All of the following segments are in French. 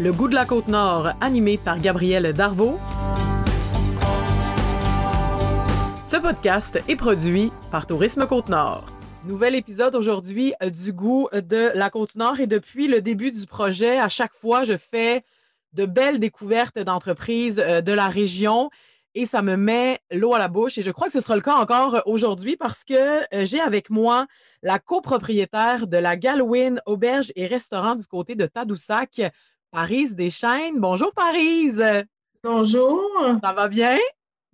Le goût de la côte nord, animé par Gabriel Darvaux. Ce podcast est produit par Tourisme Côte-Nord. Nouvel épisode aujourd'hui euh, du goût de la Côte-Nord et depuis le début du projet, à chaque fois, je fais de belles découvertes d'entreprises euh, de la région et ça me met l'eau à la bouche. Et je crois que ce sera le cas encore aujourd'hui parce que euh, j'ai avec moi la copropriétaire de la Galwin Auberge et Restaurant du côté de Tadoussac, Paris Deschaines. Bonjour Paris. Bonjour. Ça va bien?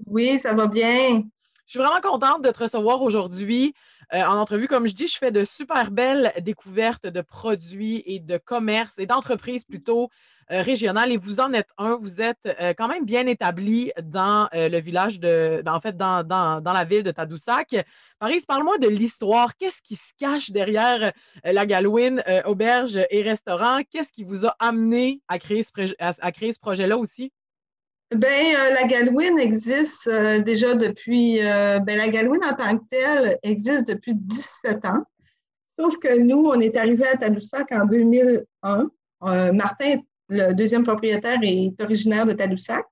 Oui, ça va bien. Je suis vraiment contente de te recevoir aujourd'hui euh, en entrevue. Comme je dis, je fais de super belles découvertes de produits et de commerces et d'entreprises plutôt euh, régionales. Et vous en êtes un. Vous êtes euh, quand même bien établi dans le village de, ben, en fait, dans, dans, la ville de Tadoussac. Paris, parle-moi de l'histoire. Qu'est-ce qui se cache derrière la Galouine Auberge et Restaurant? Qu'est-ce qui vous a amené à créer ce, à créer ce projet-là aussi? Ben, euh, la Galouine existe euh, déjà depuis. Euh, ben, la Galouine en tant que telle existe depuis 17 ans. Sauf que nous, on est arrivé à Tadoussac en 2001. Martin, le deuxième propriétaire, est originaire de Tadoussac.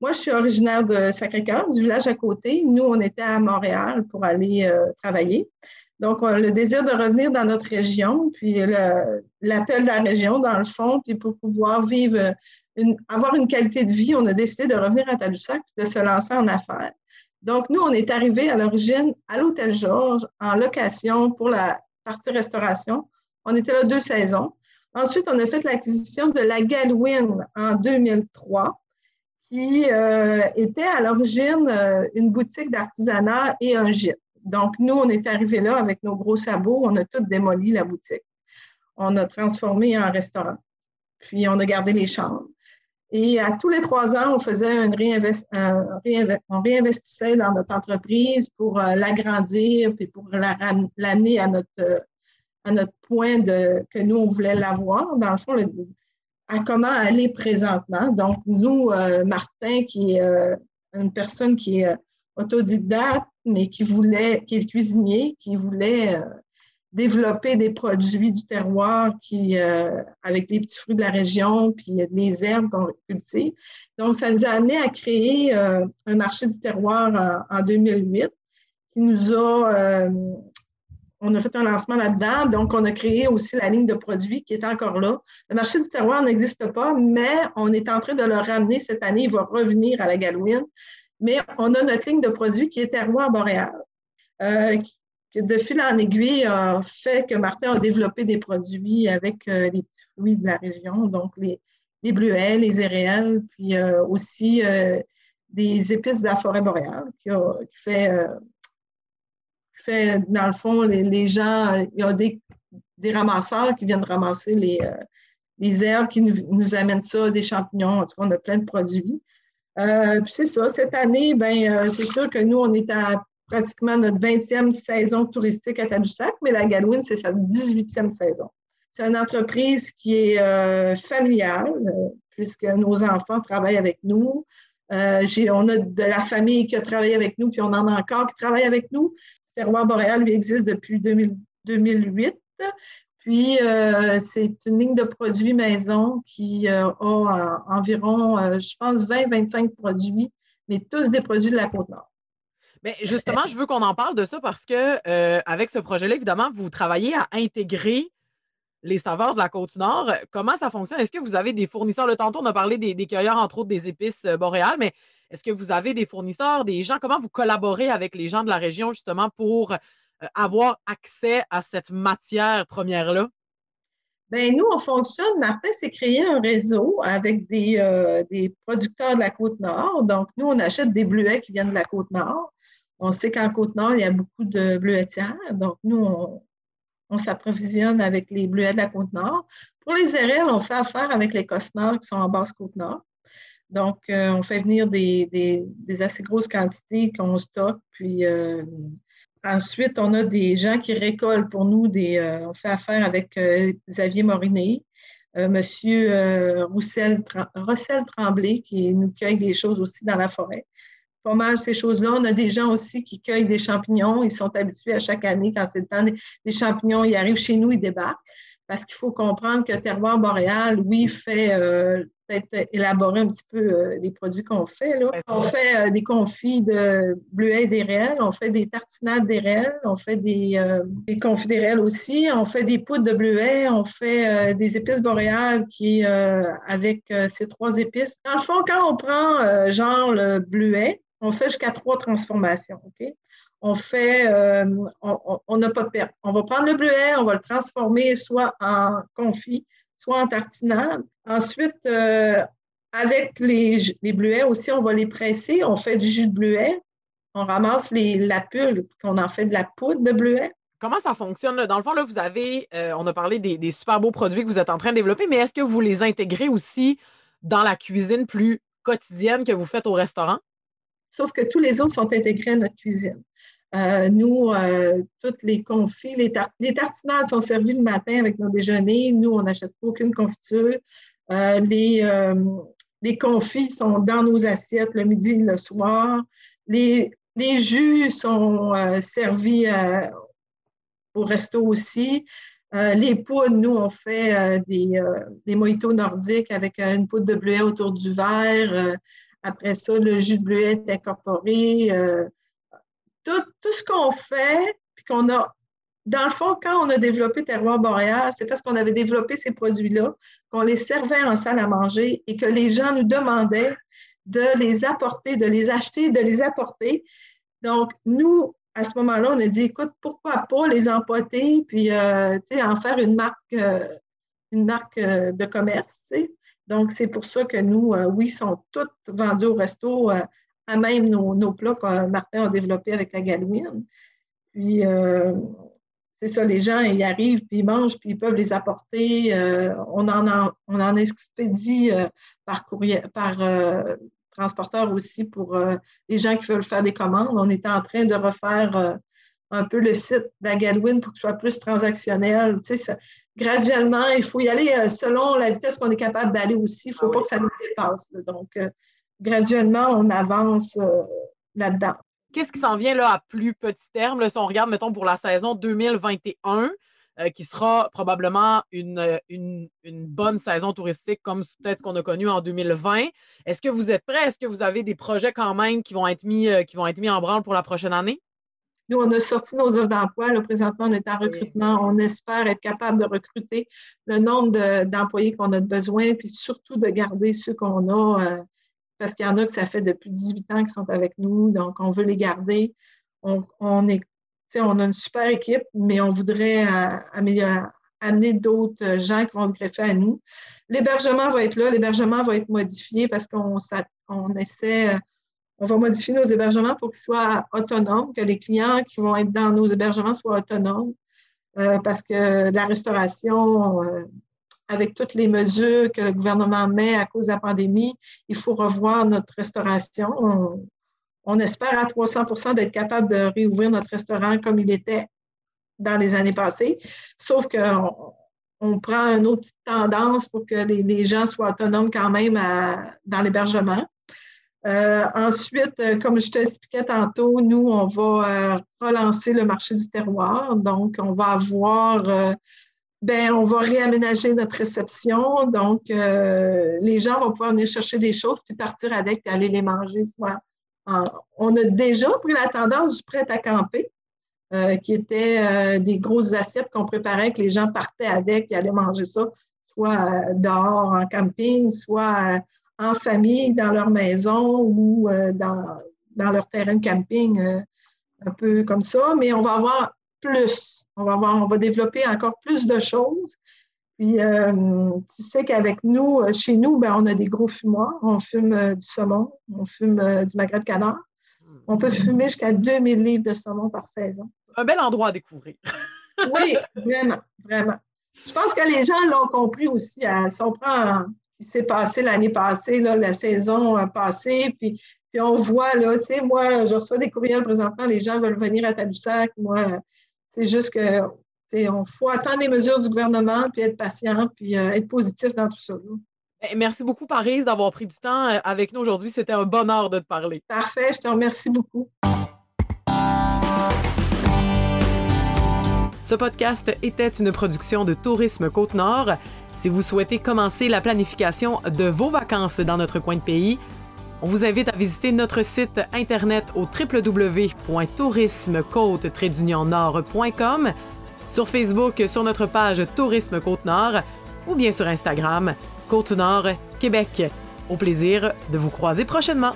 Moi, je suis originaire de Sacré-Cœur, du village à côté. Nous, on était à Montréal pour aller travailler. Donc, le désir de revenir dans notre région, puis l'appel de la région, dans le fond, puis pour pouvoir vivre avoir une qualité de vie, on a décidé de revenir à Tadoussac de se lancer en affaires. Donc, nous, on est arrivé à l'origine à l'Hôtel Georges en location pour la partie restauration. On était là deux saisons. Ensuite, on a fait l'acquisition de la Galouine en 2003, qui euh, était à l'origine euh, une boutique d'artisanat et un gîte. Donc, nous, on est arrivé là avec nos gros sabots, on a tout démoli la boutique. On a transformé en restaurant. Puis, on a gardé les chambres. Et à tous les trois ans, on faisait un, on réinvestissait dans notre entreprise pour euh, l'agrandir puis pour l'amener à notre, euh, à notre point de, que nous, on voulait l'avoir. Dans le fond, à comment aller présentement. Donc, nous, euh, Martin, qui est une personne qui est autodidacte, mais qui voulait, qui est cuisinier, qui voulait développer des produits du terroir qui, euh, avec les petits fruits de la région, puis les herbes qu'on cultive. Donc, ça nous a amené à créer euh, un marché du terroir en, 2008 qui nous a, euh, on a fait un lancement là-dedans, donc on a créé aussi la ligne de produits qui est encore là. Le marché du terroir n'existe pas, mais on est en train de le ramener cette année, il va revenir à la Galouine, mais on a notre ligne de produits qui est terroir boréal, de fil en aiguille a fait que Martin a développé des produits avec euh, les petits fruits de la région, donc les, les bleuets, les éréales, puis euh, aussi euh, des épices de la forêt boréale qui, fait, fait, dans le fond, les, gens, il y a des, des, ramasseurs qui viennent ramasser les, les herbes qui nous, amènent ça, des champignons, en tout cas, on a plein de produits. c'est ça, cette année, ben, c'est sûr que nous, on est à pratiquement notre 20e saison touristique à Tadoussac, mais la Galouine, c'est sa 18e saison. C'est une entreprise qui est euh, familiale, euh, puisque nos enfants travaillent avec nous. Euh, on a de la famille qui a travaillé avec nous, puis on en a encore qui travaillent avec nous. Terroir boréal, lui, existe depuis 2008. Puis, c'est une ligne de produits maison qui a environ, je pense, 20-25 produits, mais tous des produits de la Côte-Nord. Mais justement, je veux qu'on en parle de ça parce que euh, avec ce projet-là, évidemment, vous travaillez à intégrer les saveurs de la côte nord. Comment ça fonctionne? Est-ce que vous avez des fournisseurs? Le tantôt, on a parlé des, cueilleurs, entre autres, des épices euh, boréales, mais est-ce que vous avez des fournisseurs, des gens? Comment vous collaborez avec les gens de la région justement pour euh, avoir accès à cette matière première-là? Bien, nous, on fonctionne. Martin s'est créé un réseau avec des, des, producteurs de la Côte-Nord. Donc, nous, on achète des bleuets qui viennent de la Côte-Nord. On sait qu'en Côte-Nord, il y a beaucoup de bleuetières. Donc, nous, on, s'approvisionne avec les bleuets de la Côte-Nord. Pour les RL, on fait affaire avec les Cosnards qui sont en basse Côte-Nord. Donc, euh, on fait venir des, assez grosses quantités qu'on stocke. Puis, euh, ensuite, on a des gens qui récoltent pour nous. Euh, on fait affaire avec Xavier Morinet, Monsieur Roussel, Russell Tremblay, qui nous cueille des choses aussi dans la forêt pas mal ces choses-là. On a des gens aussi qui cueillent des champignons. Ils sont habitués à chaque année, quand c'est le temps des, champignons, ils arrivent chez nous, ils débarquent. parce qu'il faut comprendre que Terroir Boréal, oui, fait euh, peut-être élaborer un petit peu euh, les produits qu'on fait. Là. On fait euh, des confits de bleuets des réels, on fait des tartinades des réels, on fait des, des confits des réels aussi, on fait des poudres de bleuets, on fait des épices boréales qui, avec ces trois épices. Dans le fond, quand on prend genre le bleuet, on fait jusqu'à trois transformations. On fait, euh, on n'a pas de. On va prendre le bleuet, on va le transformer soit en confit, soit en tartinade. Ensuite, euh, avec les, bleuets aussi, on va les presser. On fait du jus de bleuet. On ramasse les, la pulpe, qu'on en fait de la poudre de bleuet. Comment ça fonctionne? Dans le fond, là, vous avez, euh, on a parlé des, super beaux produits que vous êtes en train de développer, mais est-ce que vous les intégrez aussi dans la cuisine plus quotidienne que vous faites au restaurant? Sauf que tous les autres sont intégrés à notre cuisine. Euh, nous, euh, toutes les confits, les, tartinades sont servies le matin avec nos déjeuners. Nous, on n'achète aucune confiture. Euh, les, les confits sont dans nos assiettes le midi et le soir. Les, les jus sont servis au resto aussi. les poudres, nous, on fait des, des mojitos nordiques avec une poudre de bleuet autour du verre. Après ça, le jus de bleuet est incorporé tout, ce qu'on fait, puis qu'on a, dans le fond, quand on a développé Terroir Boréal, c'est parce qu'on avait développé ces produits-là, qu'on les servait en salle à manger et que les gens nous demandaient de les apporter, de les acheter, de les apporter. Donc, nous, à ce moment-là, on a dit, écoute, pourquoi pas les empoter, puis euh, en faire une marque, euh, une marque euh, de commerce. Donc, c'est pour ça que nous, oui, sont toutes vendus au resto à même nos, plats que Martin a développés avec la galouine. Puis, euh, c'est ça, les gens, ils arrivent, puis ils mangent, puis ils peuvent les apporter. Euh, on, en on en expédie euh, par courrier, par transporteur aussi pour les gens qui veulent faire des commandes. On est en train de refaire un peu le site Galouine pour qu'il soit plus transactionnel. Tu sais, graduellement, il faut y aller selon la vitesse qu'on est capable d'aller aussi. Il ne faut ah pas que ça nous dépasse. Donc, graduellement, on avance euh, là-dedans. Qu'est-ce qui s'en vient là à plus petit terme? si on regarde, mettons, pour la saison 2021, euh, qui sera probablement une, une, bonne saison touristique comme peut-être qu'on a connu en 2020. Est-ce que vous êtes prêts? Est-ce que vous avez des projets quand même qui vont être mis, euh, qui vont être mis en branle pour la prochaine année? Nous, on a sorti nos offres d'emploi. Présentement, on est en recrutement. On espère être capable de recruter le nombre d'employés qu'on a besoin, puis surtout de garder ceux qu'on a parce qu'il y en a que ça fait depuis 18 ans qu'ils sont avec nous, donc on veut les garder. On, est, on a une super équipe, mais on voudrait euh, amener d'autres gens qui vont se greffer à nous. L'hébergement va être là, l'hébergement va être modifié parce qu'on on essaie, on va modifier nos hébergements pour qu'ils soient autonomes, que les clients qui vont être dans nos hébergements soient autonomes, euh, parce que la restauration, euh, avec toutes les mesures que le gouvernement met à cause de la pandémie, il faut revoir notre restauration. On, espère à 300% d'être capable de réouvrir notre restaurant comme il était dans les années passées, sauf qu'on on prend une autre tendance pour que les, gens soient autonomes quand même dans l'hébergement. Euh, ensuite, comme je t'expliquais tantôt, nous, on va euh, relancer le marché du terroir. Donc, on va avoir euh, ben, on va réaménager notre réception. Donc, euh, les gens vont pouvoir venir chercher des choses, puis partir avec, puis aller les manger. Soit on a déjà pris la tendance du prêt à camper, euh, qui était euh, des grosses assiettes qu'on préparait, que les gens partaient avec, puis allaient manger ça, soit dehors en camping, soit en famille, dans leur maison ou dans, dans leur terrain de camping, un peu comme ça. Mais on va avoir plus on va, on va développer encore plus de choses. Puis, euh, tu sais qu'avec nous, euh, chez nous, ben, on a des gros fumoirs. On fume euh, du saumon, on fume du magret de canard. On peut fumer jusqu'à 2000 livres de saumon par saison. Un bel endroit à découvrir. oui, vraiment, vraiment. Je pense que les gens l'ont compris aussi. si on prend qui s'est passé l'année passée, la saison passée, puis, puis on voit, là, tu sais, moi, je reçois des courriels présentement, les gens veulent venir à Tadoussac. Moi, c'est juste que on faut attendre les mesures du gouvernement, puis être patient, puis euh, être positif dans tout ça. Ben, merci beaucoup, Paris, d'avoir pris du temps euh, avec nous aujourd'hui. C'était un bonheur de te parler. Parfait, je te remercie beaucoup. Ce podcast était une production de Tourisme Côte-Nord. Si vous souhaitez commencer la planification de vos vacances dans notre coin de pays, on vous invite à visiter notre site internet au www.tourismecôte-nord.com, sur Facebook sur notre page Tourisme Côte-Nord ou bien sur Instagram Côte-Nord Québec. Au plaisir de vous croiser prochainement.